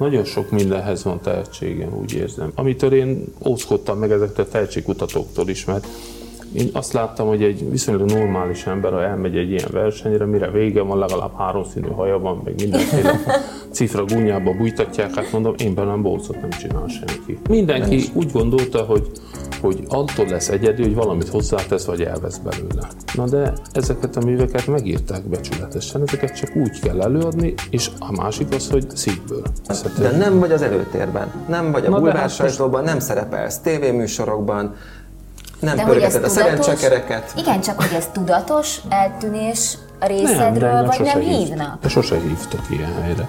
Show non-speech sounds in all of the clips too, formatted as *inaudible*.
nagyon sok mindenhez van tehetségem, úgy érzem. Amitől én óckodtam meg ezektől a tehetségkutatóktól is, mert én azt láttam, hogy egy viszonylag normális ember, ha elmegy egy ilyen versenyre, mire vége van, legalább háromszínű haja van, meg mindenféle *laughs* cifra gúnyába bújtatják, hát mondom, én bennem bolcot nem csinál senki. Mindenki úgy gondolta, hogy hogy attól lesz egyedül, hogy valamit hozzátesz, vagy elvesz belőle. Na de ezeket a műveket megírták becsületesen, ezeket csak úgy kell előadni, és a másik az, hogy szívből. De nem vagy az előtérben, nem vagy a bulvár sajtóban, nem szerepelsz tévéműsorokban, nem de pörgeted a szerencsekereket. Igen, csak hogy ez tudatos eltűnés részedről, nem, vagy nem hívnak? De sose hívtak ilyen helyre.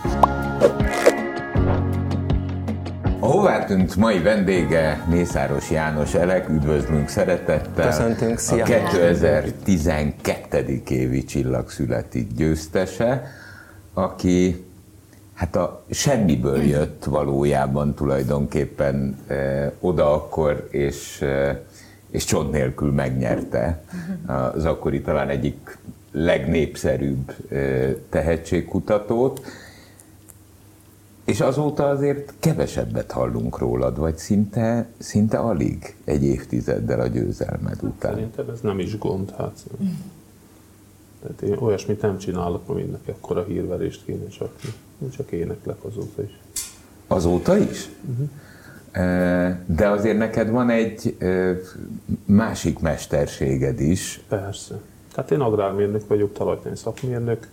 Hová tűnt mai vendége Mészáros János Elek, üdvözlünk szeretettel. Köszöntünk, szia! A 2012. évi csillagszületi győztese, aki hát a semmiből jött valójában tulajdonképpen eh, oda akkor, és, eh, és csont nélkül megnyerte az akkori talán egyik legnépszerűbb eh, tehetségkutatót és azóta azért kevesebbet hallunk rólad, vagy szinte, szinte alig egy évtizeddel a győzelmed után. Szerintem ez nem is gond, hát. Tehát én olyasmit nem csinálok, aminek ekkora hírverést kéne csak. Én csak éneklek azóta is. Azóta is? Uh-huh. De azért neked van egy másik mesterséged is. Persze. Tehát én agrármérnök vagyok, talajtani szakmérnök,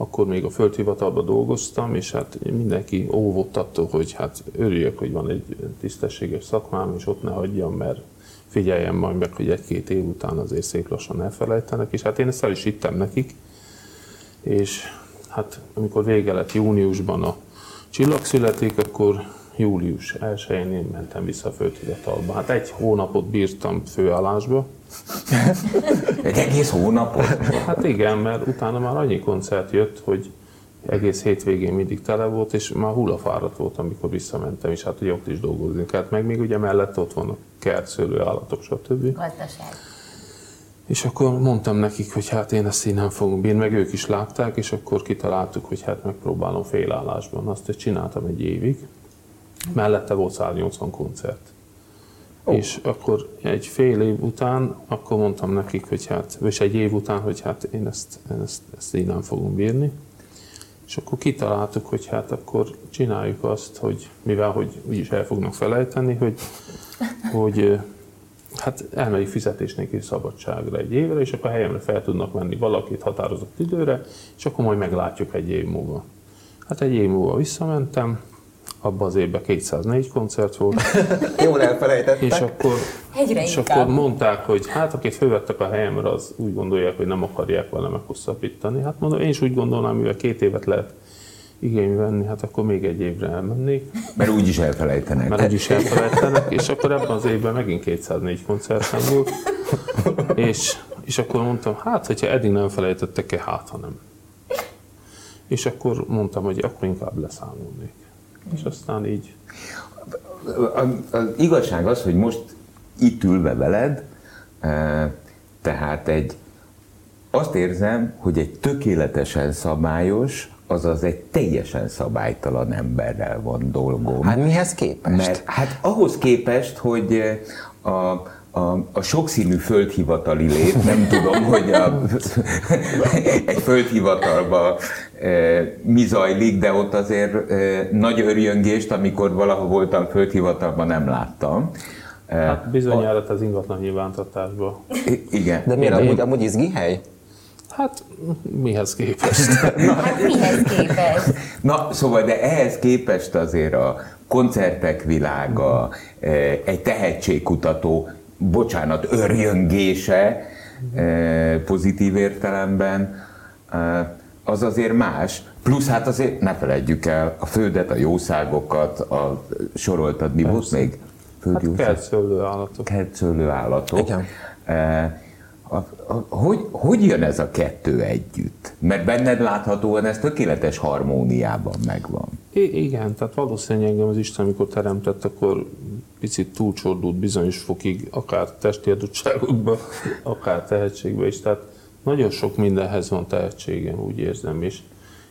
akkor még a földhivatalban dolgoztam, és hát mindenki óvott attól, hogy hát örüljek, hogy van egy tisztességes szakmám, és ott ne hagyjam, mert figyeljem majd meg, hogy egy-két év után azért szép lassan elfelejtenek, és hát én ezt el is hittem nekik, és hát amikor vége lett júniusban a csillag születik, akkor július 1-én én mentem vissza a földhivatalba. Hát egy hónapot bírtam főállásba, egy egész hónapot? Hát igen, mert utána már annyi koncert jött, hogy egész hétvégén mindig tele volt, és már hullafáradt volt, amikor visszamentem, és hát ugye ott is dolgozni kellett, meg még ugye mellett ott van a kert, szőlő, állatok, stb. Gazdaság. És akkor mondtam nekik, hogy hát én ezt így nem fogom bírni, meg ők is látták, és akkor kitaláltuk, hogy hát megpróbálom félállásban. Azt csináltam egy évig. Mellette volt 180 koncert. Oh. És akkor egy fél év után, akkor mondtam nekik, hogy hát, és egy év után, hogy hát én ezt, ezt, ezt így nem fogom bírni. És akkor kitaláltuk, hogy hát akkor csináljuk azt, hogy mivel hogy úgyis el fognak felejteni, hogy, hogy hát elmegyik fizetés nélkül szabadságra egy évre, és akkor a helyemre fel tudnak menni valakit határozott időre, és akkor majd meglátjuk egy év múlva. Hát egy év múlva visszamentem, abban az évben 204 koncert volt. *laughs* Jól elfelejtettek. És akkor, és akkor mondták, hogy hát akit fölvettek a helyemre, az úgy gondolják, hogy nem akarják vele meghosszabbítani. Hát mondom, én is úgy gondolnám, mivel két évet lehet igény venni, hát akkor még egy évre elmennék. Mert úgy is elfelejtenek. Mert úgy is elfelejtenek, és akkor ebben az évben megint 204 koncertem volt. És, és akkor mondtam, hát, hogyha eddig nem felejtettek el, hát, ha nem. És akkor mondtam, hogy akkor inkább leszámolnék és aztán így. Az igazság az, hogy most itt ülve veled, e, tehát egy, azt érzem, hogy egy tökéletesen szabályos, azaz egy teljesen szabálytalan emberrel van dolgom. Hát mihez képest? Mert hát ahhoz képest, hogy a, a, a sokszínű földhivatali lét, nem tudom, hogy a, *laughs* egy földhivatalban e, mi zajlik, de ott azért e, nagy örjöngést, amikor valahol voltam földhivatalban, nem láttam. E, hát bizonyára az ingatlan nyilvántartásban. Igen. De miért amúgy, amúgy izgi hely? Hát mihez képest? *laughs* Na, hát mihez képest? Na, szóval, de ehhez képest azért a koncertek világa, e, egy tehetségkutató bocsánat, örjöngése eh, pozitív értelemben, eh, az azért más. Plusz hát azért ne felejtjük el a földet, a jószágokat, a soroltad, mi volt még? Földjószág? Hát kertszőlő állatok. Kertszőlő állatok. Igen. Eh, a, a, hogy, hogy jön ez a kettő együtt? Mert benned láthatóan ez tökéletes harmóniában megvan. I- igen, tehát valószínűleg engem az Isten, amikor teremtett, akkor picit túlcsordult bizonyos fokig, akár testi adottságokba, *laughs* akár tehetségbe is. Tehát nagyon sok mindenhez van tehetségem, úgy érzem is.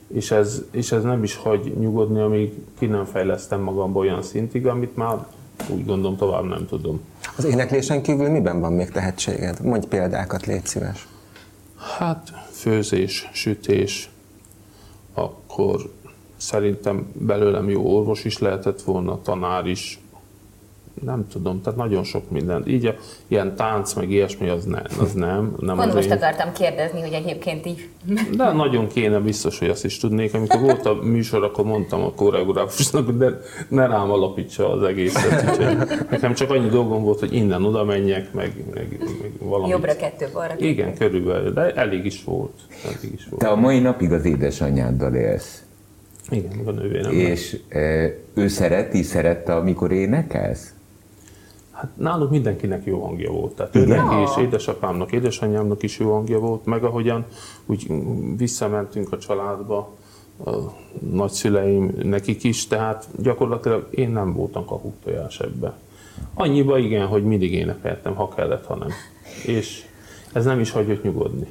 és ez, és ez nem is hagy nyugodni, amíg ki nem fejlesztem magamba olyan szintig, amit már úgy gondolom tovább nem tudom. Az éneklésen kívül miben van még tehetséged? Mondj példákat, légy szíves. Hát főzés, sütés, akkor szerintem belőlem jó orvos is lehetett volna, tanár is, nem tudom, tehát nagyon sok minden. Így a, ilyen tánc, meg ilyesmi, az, ne, az nem. nem Pont most én... akartam kérdezni, hogy egyébként így. De nagyon kéne biztos, hogy azt is tudnék. Amikor volt a műsor, akkor mondtam a koreográfusnak, hogy ne, ne rám alapítsa az egészet. Úgyhogy nekem csak annyi dolgom volt, hogy innen oda menjek, meg, meg, meg valami. Jobbra kettő, balra kettő. Igen, körülbelül, de elég is volt. Elég is volt. Te a mai napig az édesanyáddal élsz. Igen, a nővérem. És e, ő szereti, szerette, amikor énekelsz? Hát nálunk mindenkinek jó hangja volt. Tehát ő neki és édesapámnak, édesanyámnak is jó hangja volt, meg ahogyan úgy visszamentünk a családba, a nagyszüleim, nekik is, tehát gyakorlatilag én nem voltam kakuktojás ebbe. Annyiba igen, hogy mindig énekeltem, ha kellett, ha nem. És ez nem is hagyott nyugodni.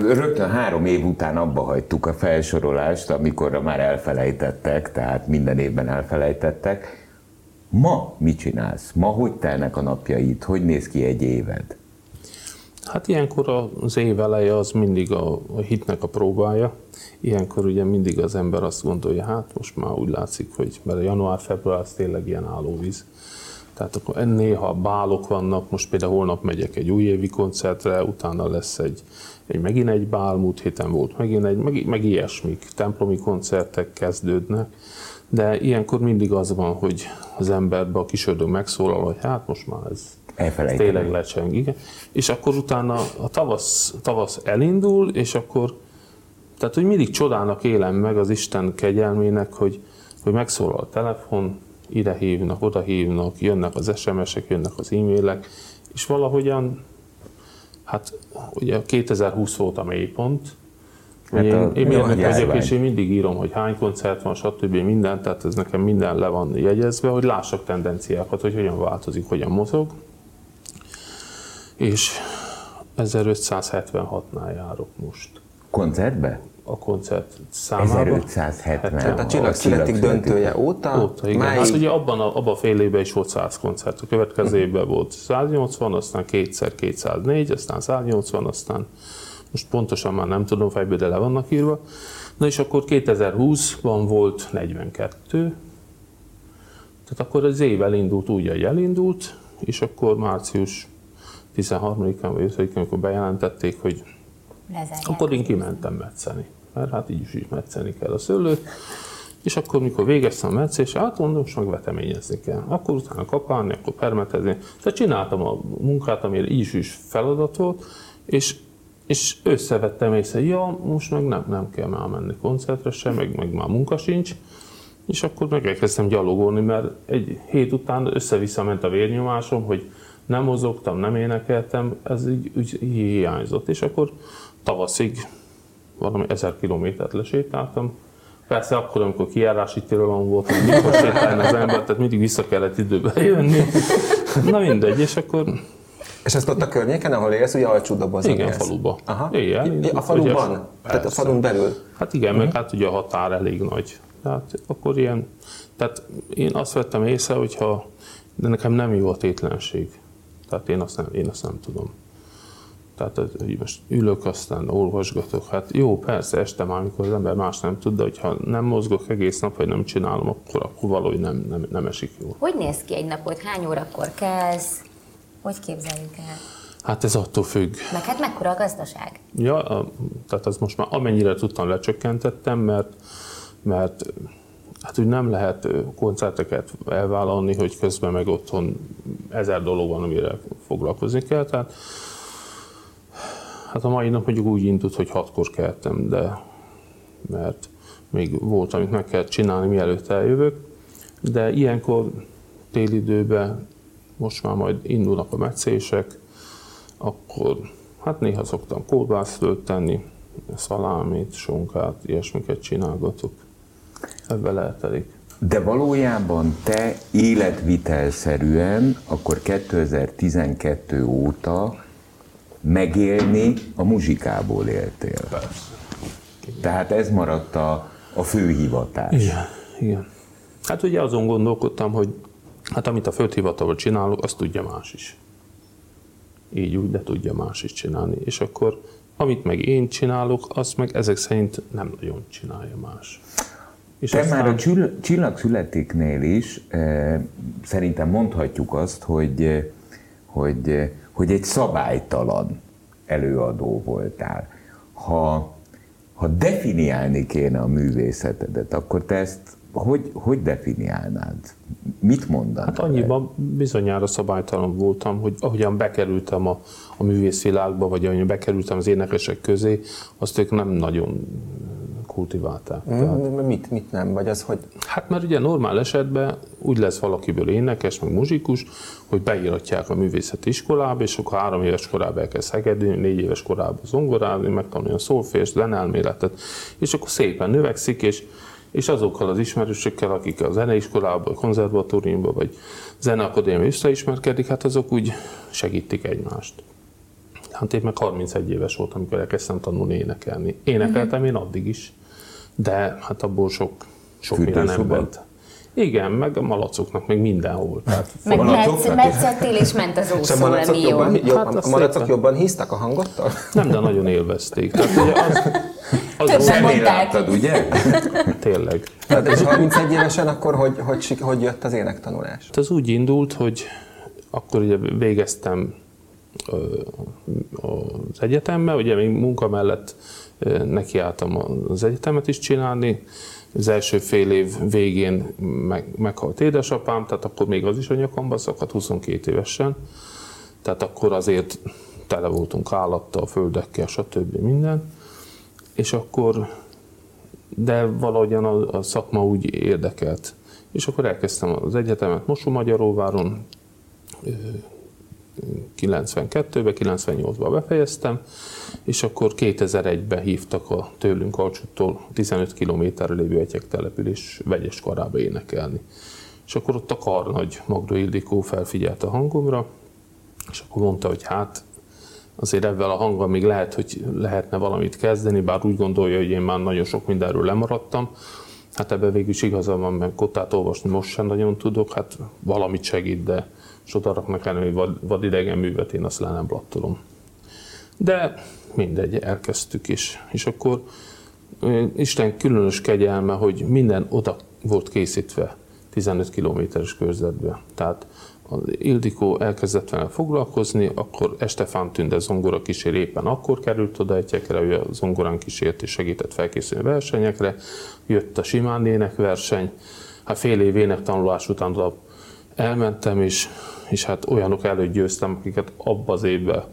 Rögtön három év után abba hagytuk a felsorolást, amikor már elfelejtettek, tehát minden évben elfelejtettek. Ma mit csinálsz? Ma hogy telnek a napjaid? Hogy néz ki egy éved? Hát ilyenkor az év eleje az mindig a, hitnek a próbája. Ilyenkor ugye mindig az ember azt gondolja, hát most már úgy látszik, hogy mert január-február az tényleg ilyen állóvíz. Tehát akkor néha bálok vannak, most például holnap megyek egy újévi koncertre, utána lesz egy, egy megint egy bál, múlt héten volt megint egy, meg, meg ilyesmik, templomi koncertek kezdődnek de ilyenkor mindig az van, hogy az emberbe a kisördög megszólal, hogy hát most már ez, ez tényleg lecseng. Igen. És akkor utána a tavasz, tavasz elindul, és akkor, tehát hogy mindig csodának élem meg az Isten kegyelmének, hogy, hogy megszólal a telefon, ide hívnak, oda hívnak, jönnek az SMS-ek, jönnek az e-mailek, és valahogyan, hát ugye 2020 volt a mélypont, Hát én, a, én mérnök vagyok, és én mindig írom, hogy hány koncert van, stb. minden, tehát ez nekem minden le van jegyezve, hogy lássak tendenciákat, hogy hogyan változik, hogyan mozog. És 1576-nál járok most. Koncertbe? A koncert számában. 1570. Tehát a csillag születik döntője óta? Óta, igen. Máig... Hát ugye abban a, abban a fél évben is volt 100 koncert. A következő évben volt 180, aztán kétszer 204, aztán 180, aztán most pontosan már nem tudom fejből, de le vannak írva. Na és akkor 2020-ban volt 42, tehát akkor az év elindult úgy, hogy elindult, és akkor március 13-án vagy 5 amikor bejelentették, hogy Lezárják. akkor én kimentem metszeni, mert hát így is, is metszeni kell a szőlőt. És akkor, mikor végeztem a metszés, hát mondom, most meg veteményezni kell. Akkor utána kapálni, akkor permetezni. Tehát csináltam a munkát, amire így is feladat volt, és és összevettem észre, ja, most meg nem, nem kell már menni koncertre sem, meg, meg már munka sincs, és akkor meg elkezdtem gyalogolni, mert egy hét után össze-vissza ment a vérnyomásom, hogy nem mozogtam, nem énekeltem, ez így, így hiányzott. És akkor tavaszig valami ezer kilométert lesétáltam. Persze akkor, amikor kijárási tilalom volt, hogy mikor sétálni az ember, tehát mindig vissza kellett időbe jönni. Na mindegy, és akkor és ezt ott a környéken, ahol élsz, ugye Alcsúdobozon Igen, élsz. faluba. Aha. Igen, a faluban? Ugye, tehát a falun belül? Hát igen, uh-huh. meg hát ugye a határ elég nagy. Tehát akkor ilyen, tehát én azt vettem észre, hogyha, de nekem nem jó a tétlenség. Tehát én azt nem, én azt nem tudom. Tehát hogy most ülök, aztán olvasgatok. Hát jó, persze, este már, amikor az ember más nem tud, de hogyha nem mozgok egész nap, vagy nem csinálom, akkor, akkor valahogy nem, nem, nem esik jó. Hogy néz ki egy napot? Hány órakor kezd? Hogy képzeljük el? Hát ez attól függ. Meg hát mekkora a gazdaság? Ja, tehát az most már amennyire tudtam lecsökkentettem, mert, mert hát úgy nem lehet koncerteket elvállalni, hogy közben meg otthon ezer dolog van, amire foglalkozni kell. Tehát hát a mai nap mondjuk úgy indult, hogy hatkor keltem, de mert még volt, amit meg kell csinálni, mielőtt eljövök. De ilyenkor télidőben most már majd indulnak a meccések, akkor hát néha szoktam kolbászt tenni, szalámit, sonkát, ilyesmiket csinálgatok. Ebbe eltelik. De valójában te életvitelszerűen akkor 2012 óta megélni a muzsikából éltél. Persze. Tehát ez maradt a, a fő hivatás. Igen, igen. Hát ugye azon gondolkodtam, hogy hát amit a földhivatalban csinálok, azt tudja más is. Így úgy, de tudja más is csinálni. És akkor amit meg én csinálok, azt meg ezek szerint nem nagyon csinálja más. És Te aztán... már a csillagszületéknél is e, szerintem mondhatjuk azt, hogy, hogy, hogy egy szabálytalan előadó voltál. Ha, ha definiálni kéne a művészetedet, akkor te ezt hogy, hogy definiálnád? Mit mondanád? Hát annyiban bizonyára szabálytalan voltam, hogy ahogyan bekerültem a, a művészvilágba, vagy ahogyan bekerültem az énekesek közé, azt ők nem nagyon kultiválták. Mm, Tehát, mit, mit nem? Vagy az, hogy... Hát mert ugye normál esetben úgy lesz valakiből énekes, meg muzsikus, hogy beíratják a művészeti iskolába, és akkor három éves korában elkezd hegedni, négy éves korában zongorálni, megtanulja a szolfést, zenelméletet, és akkor szépen növekszik, és és azokkal az ismerősökkel, akik a zeneiskolában, a konzervatóriumban vagy zeneakadémiában összeismerkedik, hát azok úgy segítik egymást. Hát én meg 31 éves voltam, amikor elkezdtem tanulni énekelni. Énekeltem én addig is, de hát abból sok, sok minden nem ment. Igen, meg a malacoknak, meg mindenhol. Tehát meg metszettél és ment az ószó, malacok jobban, jobban, hát a malacok jobban hisztak a hangottól? Nem, de nagyon élvezték. Tehát ugye az, *laughs* az Többen mondták. ugye? *laughs* Tényleg. Tehát és 31 évesen akkor hogy, hogy, hogy jött az énektanulás? Hát ez úgy indult, hogy akkor ugye végeztem az egyetembe, ugye még munka mellett nekiálltam az egyetemet is csinálni, az első fél év végén meg, meghalt édesapám, tehát akkor még az is a nyakamba szakadt 22 évesen. Tehát akkor azért tele voltunk állattal, földekkel, stb. minden. És akkor, de valahogyan a, a szakma úgy érdekelt. És akkor elkezdtem az egyetemet Mosó-Magyaróváron, 92-ben, 98-ban befejeztem, és akkor 2001-ben hívtak a tőlünk Alcsúttól 15 kilométerre lévő egyek település vegyes karába énekelni. És akkor ott a karnagy Magda Ildikó felfigyelt a hangomra, és akkor mondta, hogy hát azért ebben a hanggal még lehet, hogy lehetne valamit kezdeni, bár úgy gondolja, hogy én már nagyon sok mindenről lemaradtam. Hát ebben végül is igaza van, mert kottát olvasni most sem nagyon tudok, hát valamit segít, de sodaraknak elő, hogy vad, vadidegen művet én azt le nem blattolom. De mindegy, elkezdtük is. És akkor Isten különös kegyelme, hogy minden oda volt készítve 15 kilométeres körzetbe. Tehát az Ildikó elkezdett vele foglalkozni, akkor Estefán Tünde zongora kísér éppen akkor került oda egyekre, ő a zongorán kísért és segített felkészülni versenyekre, jött a simán énekverseny, hát fél év énektanulás után elmentem, és, és hát olyanok előtt győztem, akiket abba az évben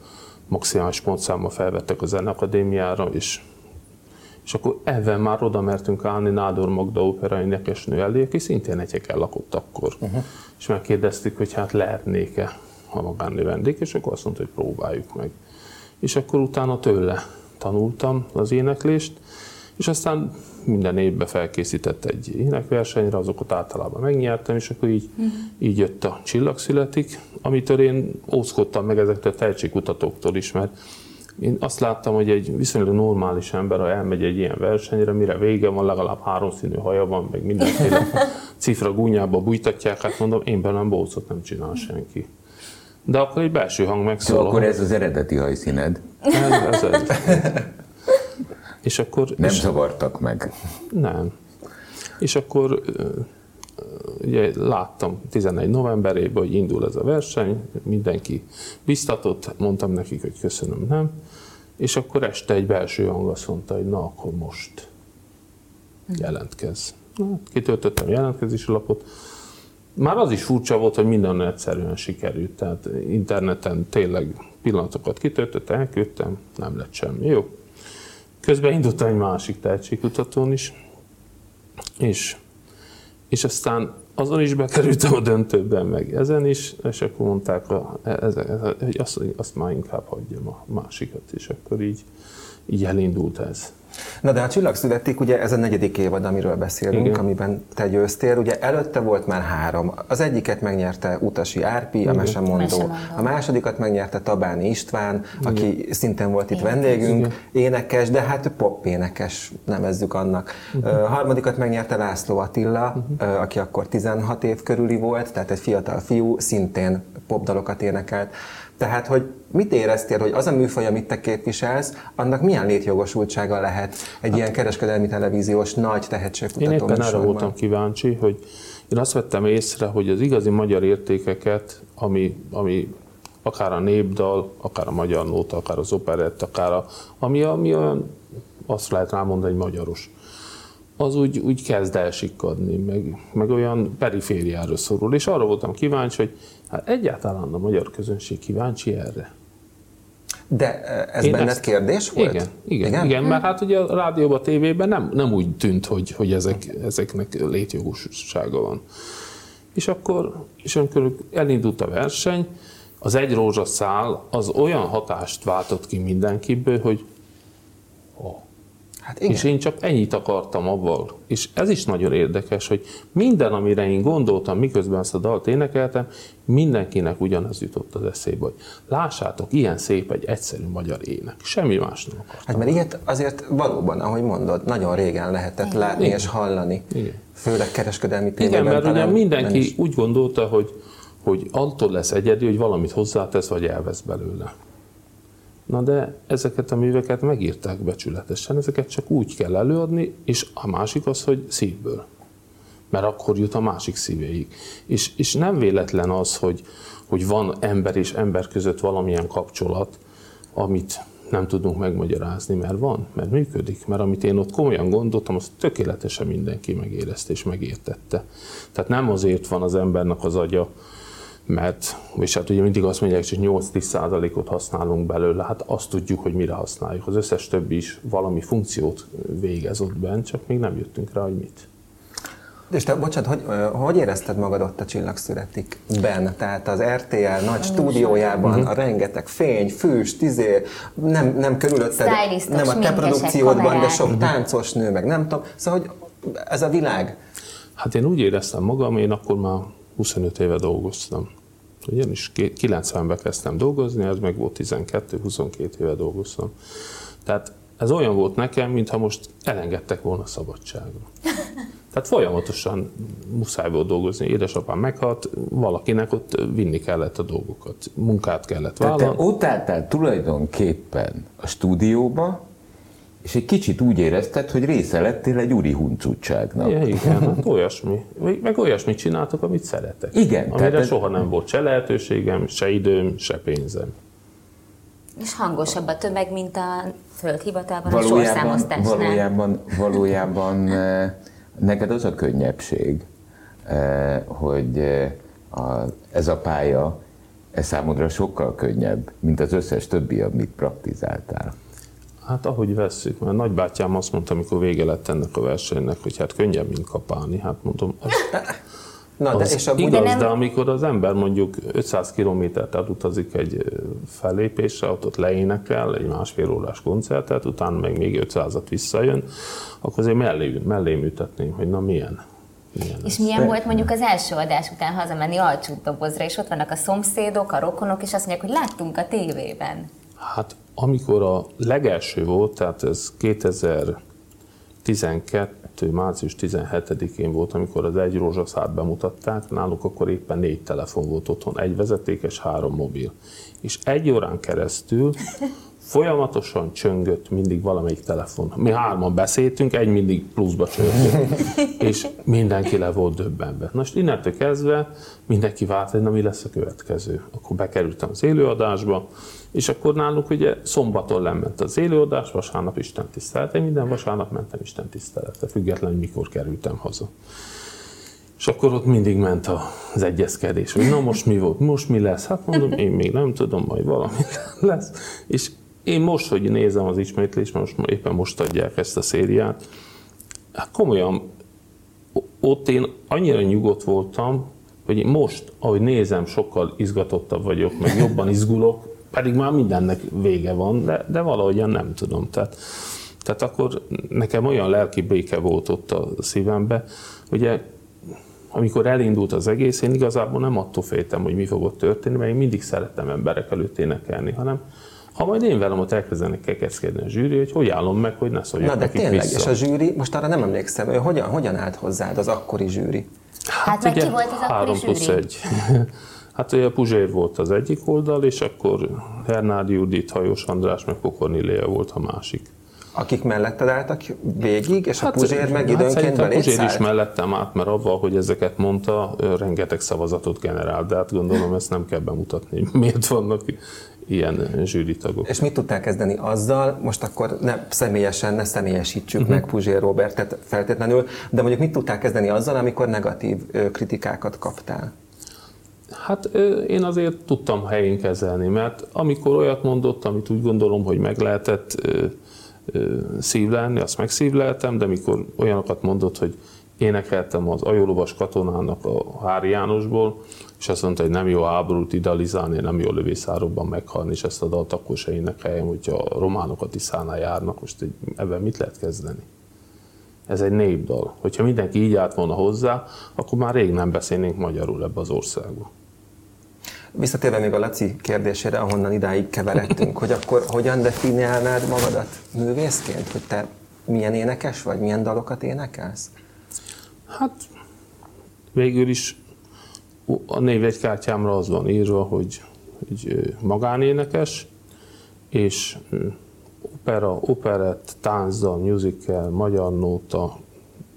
maximális pontszámmal felvettek a Zenakadémiára, és, és akkor ebben már oda mertünk állni Nádor Magda opera énekesnő elé, aki szintén egyekkel lakott akkor. Uh-huh. És megkérdeztük, hogy hát lehetnék-e a magánnő vendég, és akkor azt mondta, hogy próbáljuk meg. És akkor utána tőle tanultam az éneklést, és aztán minden évben felkészített egy énekversenyre, azokat általában megnyertem, és akkor így, uh-huh. így jött a Csillag születik, amitől én ózkodtam meg ezektől a tehetségkutatóktól is, mert én azt láttam, hogy egy viszonylag normális ember, ha elmegy egy ilyen versenyre, mire vége van, legalább háromszínű haja van, meg mindenféle *laughs* cifra gúnyába bújtatják, hát mondom, én bennem bócot nem csinál senki. De akkor egy belső hang megszólal. Szóval akkor ez az eredeti hajszíned? Ez, ez, ez. *laughs* És akkor, nem és, zavartak meg? Nem. És akkor ugye láttam 11 novemberében, hogy indul ez a verseny, mindenki biztatott, mondtam nekik, hogy köszönöm, nem. És akkor este egy belső hang azt mondta, hogy na, akkor most jelentkez. Na, kitöltöttem a jelentkezési lapot. Már az is furcsa volt, hogy minden egyszerűen sikerült. Tehát interneten tényleg pillanatokat kitöltöttem, elküldtem, nem lett semmi. Jó, Közben indultam egy másik tehetségkutatón is, és, és aztán azon is bekerültem a döntőben, meg ezen is, és akkor mondták, a, ez, ez, hogy azt, azt már inkább hagyjam a másikat, és akkor így, így elindult ez. Na de a Csillag születik, ugye ez a negyedik évad, amiről beszélünk, Igen. amiben te győztél. Ugye előtte volt már három. Az egyiket megnyerte Utasi Árpi, Igen. a mesemondó. mesemondó. A másodikat megnyerte Tabáni István, Igen. aki szintén volt itt Igen. vendégünk, Igen. énekes, de hát pop énekes, nevezzük annak. Uh-huh. A harmadikat megnyerte László Attila, uh-huh. aki akkor 16 év körüli volt, tehát egy fiatal fiú, szintén popdalokat énekelt. Tehát, hogy mit éreztél, hogy az a műfaj, amit te képviselsz, annak milyen létjogosultsága lehet egy hát, ilyen kereskedelmi televíziós nagy tehetségkutató Én éppen arra voltam kíváncsi, hogy én azt vettem észre, hogy az igazi magyar értékeket, ami, ami akár a népdal, akár a magyar nóta, akár az operett, akár a, ami, ami olyan, azt lehet rámondani, hogy magyaros az úgy, úgy kezd elsikkadni, meg, meg olyan perifériára szorul. És arra voltam kíváncsi, hogy hát egyáltalán a magyar közönség kíváncsi erre. De eh, ez Én benned ezt, kérdés volt? Igen, igen, igen? igen mert hát ugye a rádióban, a tévében nem, nem úgy tűnt, hogy, hogy ezek, ezeknek létjogossága van. És akkor, és amikor elindult a verseny, az egy rózsaszál az olyan hatást váltott ki mindenkiből, hogy Hát igen. És én csak ennyit akartam avval. És ez is nagyon érdekes, hogy minden, amire én gondoltam, miközben ezt a dalt énekeltem, mindenkinek ugyanaz jutott az eszébe, hogy lássátok, ilyen szép egy egyszerű magyar ének. Semmi más nem akartam. Hát mert ilyet azért valóban, ahogy mondod, nagyon régen lehetett igen. látni igen. és hallani. Igen. Főleg kereskedelmi tévében. Igen, mert ugye mindenki úgy gondolta, hogy, hogy attól lesz egyedül, hogy valamit hozzátesz, vagy elvesz belőle. Na de ezeket a műveket megírták becsületesen, ezeket csak úgy kell előadni, és a másik az, hogy szívből. Mert akkor jut a másik szívéig. És, és nem véletlen az, hogy, hogy van ember és ember között valamilyen kapcsolat, amit nem tudunk megmagyarázni, mert van, mert működik, mert amit én ott komolyan gondoltam, azt tökéletesen mindenki megérezte és megértette. Tehát nem azért van az embernek az agya, mert, és hát ugye mindig azt mondják, hogy 8-10%-ot használunk belőle, hát azt tudjuk, hogy mire használjuk. Az összes többi is valami funkciót végez ott bent, csak még nem jöttünk rá, hogy mit. És te, bocsánat, hogy, hogy érezted magad ott a Csillag ben? Tehát az RTL nagy stúdiójában a rengeteg fény, füst, izé, nem, nem körülötted, nem a te produkciódban, kamerák. de sok uh-huh. táncos nő, meg nem tudom. Szóval, hogy ez a világ. Hát én úgy éreztem magam, én akkor már 25 éve dolgoztam. Ugyanis 90-ben kezdtem dolgozni, ez meg volt 12-22 éve dolgoztam. Tehát ez olyan volt nekem, mintha most elengedtek volna szabadságra. Tehát folyamatosan muszáj volt dolgozni. Édesapám meghalt, valakinek ott vinni kellett a dolgokat, munkát kellett vállalni. Tehát te ott álltál tulajdonképpen a stúdióba, és egy kicsit úgy érezted, hogy része lettél egy úri huncutságnak. Igen, igen, hát olyasmi. Meg olyasmit csináltok, amit szeretek. Igen. Amire tehát soha nem volt se lehetőségem, se időm, se pénzem. És hangosabb a tömeg, mint a földhivatalban valójában, a sorszámosztásnál. Valójában, valójában *laughs* eh, neked az a könnyebbség, eh, hogy eh, ez a pálya ez számodra sokkal könnyebb, mint az összes többi, amit praktizáltál. Hát ahogy vesszük, mert nagybátyám azt mondta, amikor vége lett ennek a versenynek, hogy hát könnyebb, mint kapálni. Hát mondom, az, Na, de az és a igaz, nem... de amikor az ember mondjuk 500 kilométert elutazik egy fellépésre, ott, ott leénekel egy másfél órás koncertet, utána meg még 500-at visszajön, akkor azért mellé, mellé műtetném, hogy na milyen. milyen és ez? milyen de... volt mondjuk az első adás után hazamenni alcsút dobozra, és ott vannak a szomszédok, a rokonok, és azt mondják, hogy láttunk a tévében. Hát amikor a legelső volt, tehát ez 2012. március 17-én volt, amikor az egy rózsaszát bemutatták, náluk akkor éppen négy telefon volt otthon, egy vezetékes, három mobil. És egy órán keresztül folyamatosan csöngött mindig valamelyik telefon. Mi hárman beszéltünk, egy mindig pluszba csöngött. *laughs* és mindenki le volt döbbenve. Most innentől kezdve mindenki várt, hogy na mi lesz a következő. Akkor bekerültem az élőadásba, és akkor náluk ugye szombaton lement az élőadás, vasárnap Isten tisztelete, minden vasárnap mentem Isten tisztelete, függetlenül mikor kerültem haza. És akkor ott mindig ment az egyezkedés, hogy na most mi volt, most mi lesz, hát mondom, én még nem tudom, majd valami *laughs* lesz. És én most, hogy nézem az ismétlést, most éppen most adják ezt a szériát, hát komolyan ott én annyira nyugodt voltam, hogy most, ahogy nézem, sokkal izgatottabb vagyok, meg jobban izgulok, pedig már mindennek vége van, de, de valahogyan nem tudom. Tehát Tehát akkor nekem olyan lelki béke volt ott a szívembe, ugye amikor elindult az egész, én igazából nem attól féltem, hogy mi fog ott történni, mert én mindig szerettem emberek előtt énekelni, hanem ha majd én velem ott elkezdenek kekeckedni a zsűri, hogy hogy állom meg, hogy ne szóljak Na de nekik tényleg, vissza. és a zsűri, most arra nem emlékszem, ő hogyan, hogyan állt hozzád az akkori zsűri? Hát, meg ki volt az három akkori plusz zsűri? egy. *laughs* Hát ugye Puzsér volt az egyik oldal, és akkor Hernádi Judit, Hajós András, meg Pokorniléa volt a másik. Akik melletted álltak végig, és a Hát, Puzsér meg hát időnként beléd Puzsér is mellettem át, mert avval, hogy ezeket mondta, rengeteg szavazatot generál, de hát gondolom ezt nem kell bemutatni, miért vannak ilyen zsűritagok. És mit tudtál kezdeni azzal, most akkor ne személyesen, ne személyesítsük uh-huh. meg Puzsér Robertet feltétlenül, de mondjuk mit tudtál kezdeni azzal, amikor negatív kritikákat kaptál? Hát én azért tudtam helyén kezelni, mert amikor olyat mondott, amit úgy gondolom, hogy meg lehetett szívlelni, azt megszívleltem, de mikor olyanokat mondott, hogy énekeltem az ajólovas katonának a Hári Jánosból, és azt mondta, hogy nem jó háborút idealizálni, nem jó lövészárokban meghalni, és ezt a dalt akkor se énekeljem, hogyha a románok a Tiszánál járnak, most egy, ebben mit lehet kezdeni? Ez egy népdal. Hogyha mindenki így állt volna hozzá, akkor már rég nem beszélnénk magyarul ebbe az országba. Visszatérve még a Laci kérdésére, ahonnan idáig keveredtünk, hogy akkor hogyan definiálnád magadat művészként, hogy te milyen énekes vagy, milyen dalokat énekelsz? Hát végül is a névjegykártyámra az van írva, hogy, hogy magánénekes, és opera, operett, táncdal, musical, magyar nóta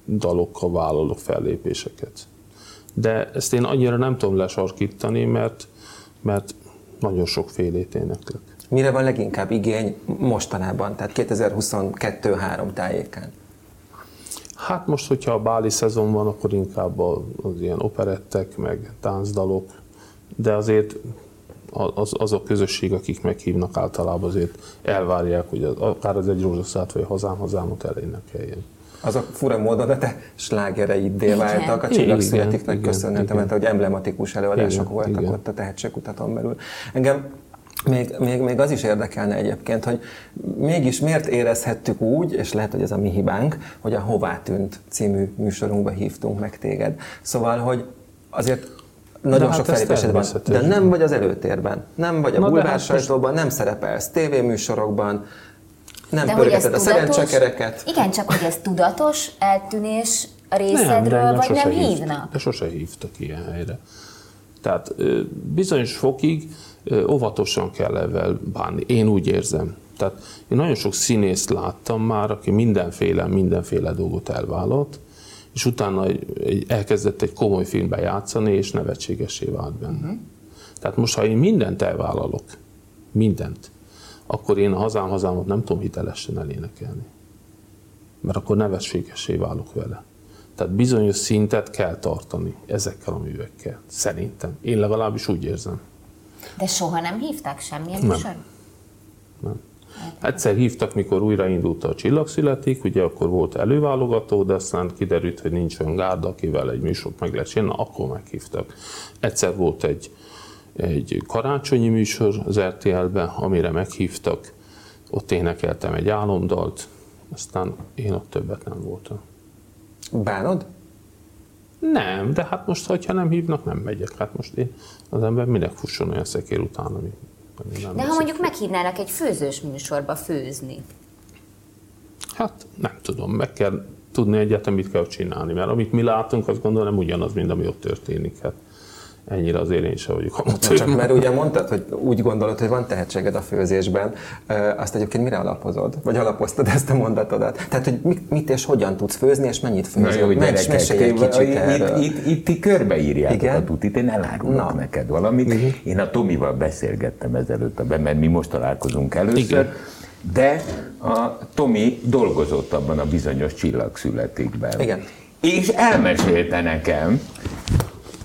dalokkal vállalok fellépéseket. De ezt én annyira nem tudom lesarkítani, mert, mert nagyon sokfélét éneklek. Mire van leginkább igény mostanában, tehát 2022-3 tájékán? Hát most, hogyha a báli szezon van, akkor inkább az ilyen operettek, meg táncdalok, de azért az, az a közösség, akik meghívnak általában azért elvárják, hogy az, akár az egy rózsaszát vagy a hazám hazámot elénekeljen. Az a fura módon a te slágereiddé Igen. váltak a Igen, csillagszületiknek igen. mert hogy emblematikus előadások Igen, voltak igen. ott a tehetségkutaton belül. Engem még, még, még az is érdekelne egyébként, hogy mégis miért érezhettük úgy, és lehet, hogy ez a mi hibánk, hogy a Hová tűnt című műsorunkba hívtunk meg téged. Szóval, hogy azért nagyon De sok hát felépésed van, de nem vagy az előtérben, nem vagy a Na de bulvár hát sajtóban, nem szerepelsz tévéműsorokban, nem De pörgeted a szerencsekereket. Igen, csak hogy ez tudatos eltűnés a Nem, részedről, engem vagy nem hívnak? De sose hívtak ilyen helyre. Tehát bizonyos fokig óvatosan kell ezzel bánni. Én úgy érzem. Tehát én nagyon sok színészt láttam már, aki mindenféle, mindenféle dolgot elvállalt, és utána egy, egy, elkezdett egy komoly filmben játszani, és nevetségesé vált benne. Uh-huh. Tehát most, ha én mindent elvállalok, mindent, akkor én a hazám hazámot nem tudom hitelesen elénekelni. Mert akkor nevetségesé válok vele. Tehát bizonyos szintet kell tartani ezekkel a művekkel. Szerintem. Én legalábbis úgy érzem. De soha nem hívták semmilyen Nem. műsor? Nem. Egyszer hívtak, mikor újraindult a Csillagszületik, ugye akkor volt előválogató, de aztán kiderült, hogy nincs olyan gárda, akivel egy műsort meg lehet csinálni, akkor meghívtak. Egyszer volt egy, egy karácsonyi műsor az RTL-ben, amire meghívtak, ott énekeltem egy álomdalt, aztán én ott többet nem voltam. Bánod? Nem, de hát most, hogyha nem hívnak, nem megyek. Hát most én, az ember minek fusson olyan szekér után, ami, ami nem De ha mondjuk meghívnának egy főzős műsorba főzni, Hát nem tudom, meg kell tudni egyetem, mit kell csinálni, mert amit mi látunk, azt gondolom nem ugyanaz, mint ami ott történik. Hát ennyire azért én sem vagyok amatőr. Csak mert ugye mondtad, hogy úgy gondolod, hogy van tehetséged a főzésben, azt egyébként mire alapozod? Vagy alapoztad ezt a mondatodat? Tehát, hogy mit, mit és hogyan tudsz főzni, és mennyit Na főzöl? jó, Mes- gyerekek, egy kicsit itt, erről. itt, itt, itt ti körbeírjátok Igen? a tutit, én elárulok Na. neked valamit. Én a Tomival beszélgettem ezelőtt, mert mi most találkozunk először, Igen. de a Tomi dolgozott abban a bizonyos csillagszületikben. Igen. És elmesélte nekem,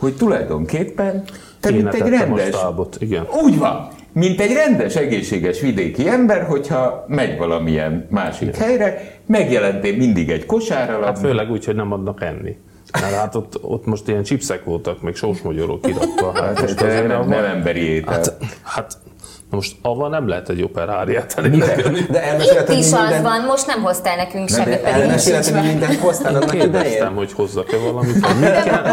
hogy tulajdonképpen te Én mint egy rendes... igen. Úgy van. Mint egy rendes, egészséges vidéki ember, hogyha megy valamilyen másik helyre, megjelentél mindig egy kosárral, Hát főleg úgy, hogy nem adnak enni. Mert hát ott, ott most ilyen chipsek voltak, meg sósmagyorok kirakva. Hát, Hát most ez nem, nem emberi étel. Hát, hát Na most avval nem lehet egy operáriát elénekelni. De Itt is az minden... van, most nem hoztál nekünk de semmit, elmesélted, hogy mindent hoztál annak Kérdeztem, hogy hozzak-e valamit, hogy mit kell.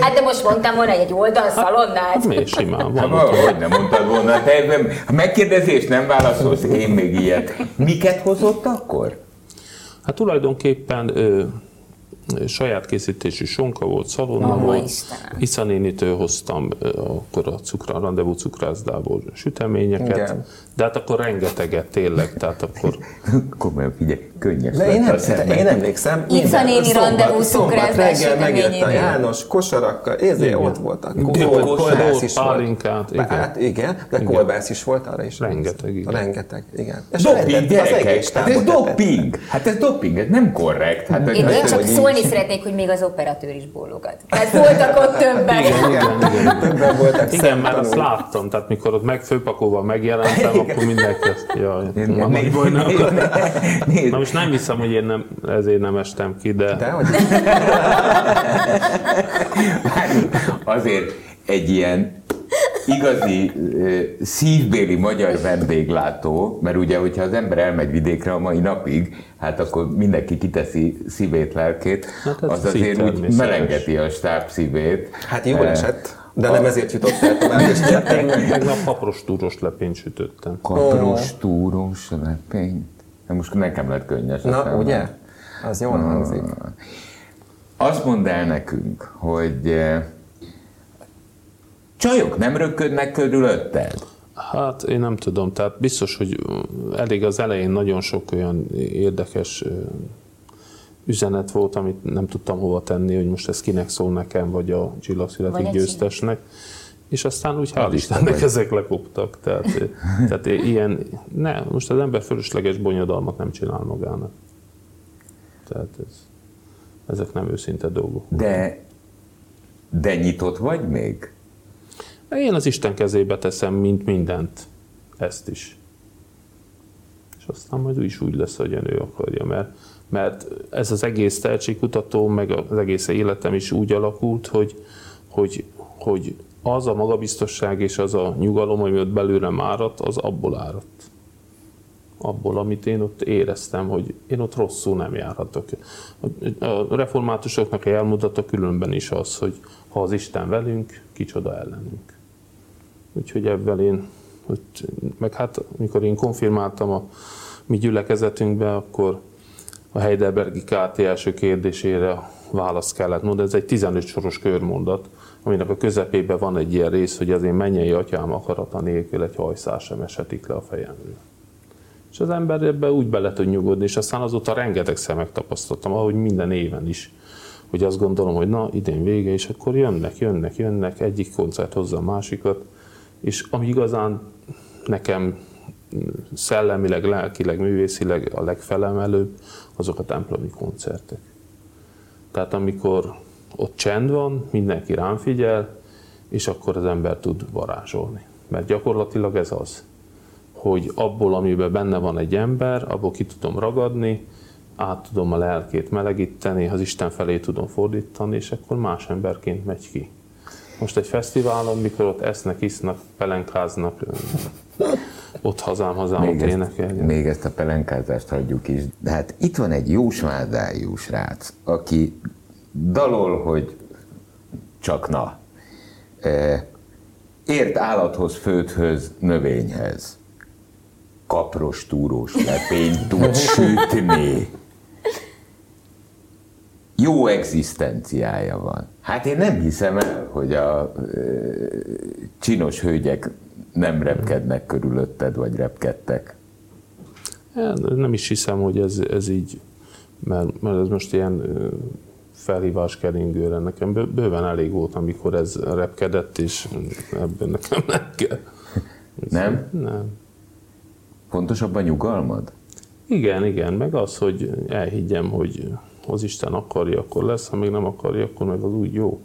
Hát de most mondtam volna egy oldalszalonnát. Hát, miért simán van. Hát, hogy nem mondtad volna, te ha megkérdezés nem válaszolsz, én még ilyet. Miket hozott akkor? Hát tulajdonképpen saját készítésű sonka volt, szalonna oh, volt. Isza nénitől hoztam akkor a cukra, a rendezvú cukrászdából süteményeket, Igen. de hát akkor rengeteget tényleg, tehát akkor... *laughs* Komolyan figyelj, könnyes De én, nem, de én emlékszem, Isza néni rendezvú cukrászdából reggel megjött a János kosarakkal, ezért ott voltak. Kolbász is pálinkát, igen. Hát igen, de igen. kolbász is volt arra is. Rengeteg, igen. Rengeteg, igen. doping, gyerekek, hát ez doping, hát ez doping, ez nem korrekt. Hát, én csak szólni szeretnék, hogy még az operatőr is bólogat. Tehát voltak ott többen. Igen, igen, igen. Többen voltak Igen, mert azt láttam, tehát mikor ott meg főpakolva megjelentem, igen. akkor mindenki ezt, jaj, baj nem Na most nem hiszem, hogy én nem, ezért nem estem ki, de... De hogy? Azért egy ilyen igazi szívbéli magyar vendéglátó, mert ugye, hogyha az ember elmegy vidékre a mai napig, hát akkor mindenki kiteszi szívét, lelkét, hát az azért úgy melengeti a stáb szívét. Hát jól esett. De nem ezért jutott el tovább, és Tegnap kapros túros lepényt sütöttem. Kapros túros lepényt? Most nekem lett könnyes. Na, ugye? Az jól hangzik. Azt mondd el nekünk, hogy Csajok nem röködnek körülötted? Hát én nem tudom, tehát biztos, hogy elég az elején nagyon sok olyan érdekes üzenet volt, amit nem tudtam hova tenni, hogy most ez kinek szól nekem, vagy a Csilla születik győztesnek. És aztán úgy hál' Istennek ezek lekoptak. Tehát, tehát ilyen, ne, most az ember fölösleges bonyodalmat nem csinál magának. Tehát ez, ezek nem őszinte dolgok. De, de nyitott vagy még? Én az Isten kezébe teszem, mint mindent, ezt is. És aztán majd ő is úgy lesz, hogy ő akarja, mert, mert ez az egész tehetségkutató, meg az egész életem is úgy alakult, hogy, hogy, hogy az a magabiztosság és az a nyugalom, ami ott belőle áradt, az abból áradt. Abból, amit én ott éreztem, hogy én ott rosszul nem járhatok. A reformátusoknak a jelmudata különben is az, hogy ha az Isten velünk, kicsoda ellenünk. Úgyhogy ebben én, hogy, meg hát amikor én konfirmáltam a mi gyülekezetünkbe, akkor a Heidelbergi KT első kérdésére választ kellett mondani. Ez egy 15 soros körmondat, aminek a közepében van egy ilyen rész, hogy az én mennyei atyám akarata nélkül egy hajszál sem esetik le a fejemről. És az ember ebbe úgy bele tud nyugodni, és aztán azóta rengeteg szemek tapasztaltam, ahogy minden éven is, hogy azt gondolom, hogy na, idén vége, és akkor jönnek, jönnek, jönnek, egyik koncert hozza a másikat, és ami igazán nekem szellemileg, lelkileg, művészileg a legfelemelőbb, azok a templomi koncertek. Tehát amikor ott csend van, mindenki rám figyel, és akkor az ember tud varázsolni. Mert gyakorlatilag ez az, hogy abból, amiben benne van egy ember, abból ki tudom ragadni, át tudom a lelkét melegíteni, az Isten felé tudom fordítani, és akkor más emberként megy ki. Most egy fesztiválon, mikor ott esznek, isznak, pelenkáznak, ott hazám, hazám, még ott énekelni. Még ezt a pelenkázást hagyjuk is. De hát itt van egy jósmázájú srác, aki dalol, hogy csak na. Ért állathoz, földhöz, növényhez. Kapros, túrós lepényt tud *laughs* sütni jó egzisztenciája van. Hát én nem hiszem el, hogy a e, csinos hölgyek nem repkednek körülötted, vagy repkedtek. Nem is hiszem, hogy ez, ez így, mert, mert ez most ilyen felhívás keringőre. Nekem bőven elég volt, amikor ez repkedett, és ebben nekem nem kell. Nem? Nem. Fontosabb a nyugalmad? Igen, igen, meg az, hogy elhiggyem, hogy az Isten akarja, akkor lesz, ha még nem akarja, akkor meg az úgy jó.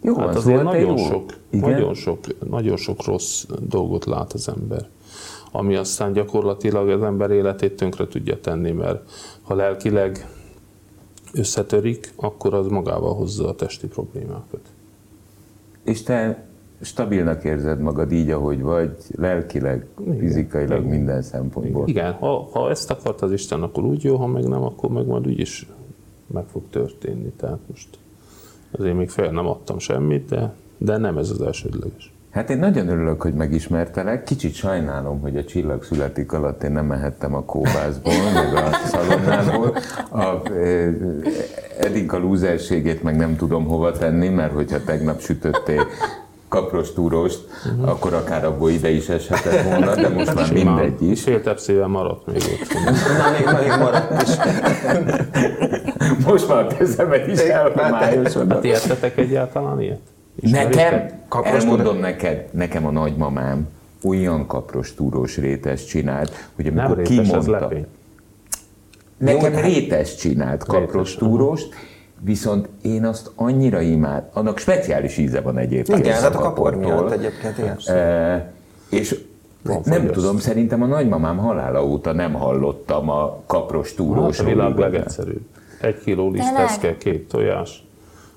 Jó, hát azért nagyon jó. sok, Igen? nagyon sok, nagyon sok rossz dolgot lát az ember, ami aztán gyakorlatilag az ember életét tönkre tudja tenni, mert ha lelkileg összetörik, akkor az magával hozza a testi problémákat. És te stabilnak érzed magad így, ahogy vagy, lelkileg, Igen, fizikailag, Igen. minden szempontból. Igen, ha, ha ezt akart az Isten, akkor úgy jó, ha meg nem, akkor meg majd úgyis meg fog történni. Tehát most azért még fel nem adtam semmit, de, de nem ez az elsődleges. Hát én nagyon örülök, hogy megismertelek. Kicsit sajnálom, hogy a csillag születik alatt én nem mehettem a kóbászból, meg a szalonnából. A, e, Edinka lúzerségét meg nem tudom hova tenni, mert hogyha tegnap sütöttél kaprostúrost, uh-huh. akkor akár abból ide is eshetett volna, de most már mindegy is. Fél tepszével maradt még ott. Na, még, még maradt is. most már a kezemet is elhomályosodott. Hát értetek egyáltalán ilyet? Nekem, elmondom neked, nekem a nagymamám olyan kaprostúrós rétes csinált, hogy amikor Nem kimondta... Nekem Jó, rétes csinált kaprostúrost, viszont én azt annyira imád, annak speciális íze van egyébként. Igen, hát a kapor miatt egyébként, igen. E, és van nem fogyaszt. tudom, szerintem a nagymamám halála óta nem hallottam a kaprostúrós. Hát a világ legegyszerűbb. Egy kiló liszt, két tojás,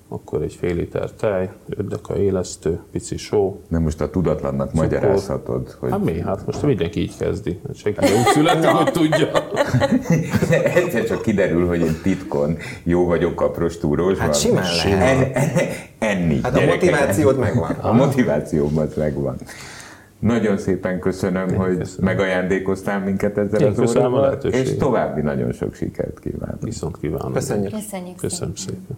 akkor egy fél liter tej, öt deka élesztő, pici só. Nem most a tudatlannak cukor. magyarázhatod, hogy... Hát mi? Hát most mindenki így kezdi. Senki úgy születik, hogy tudja. *laughs* Egyszer csak kiderül, hogy én titkon jó vagyok kaprostúrós. Hát simán lehet. En, en, enni. Hát a motivációd megvan. A motivációmat megvan. Nagyon szépen köszönöm, Én hogy köszönöm. megajándékoztál minket ezzel Én az órával, és további nagyon sok sikert kívánok. Viszont kívánok. Köszönjük. Köszönjük Köszönöm szépen.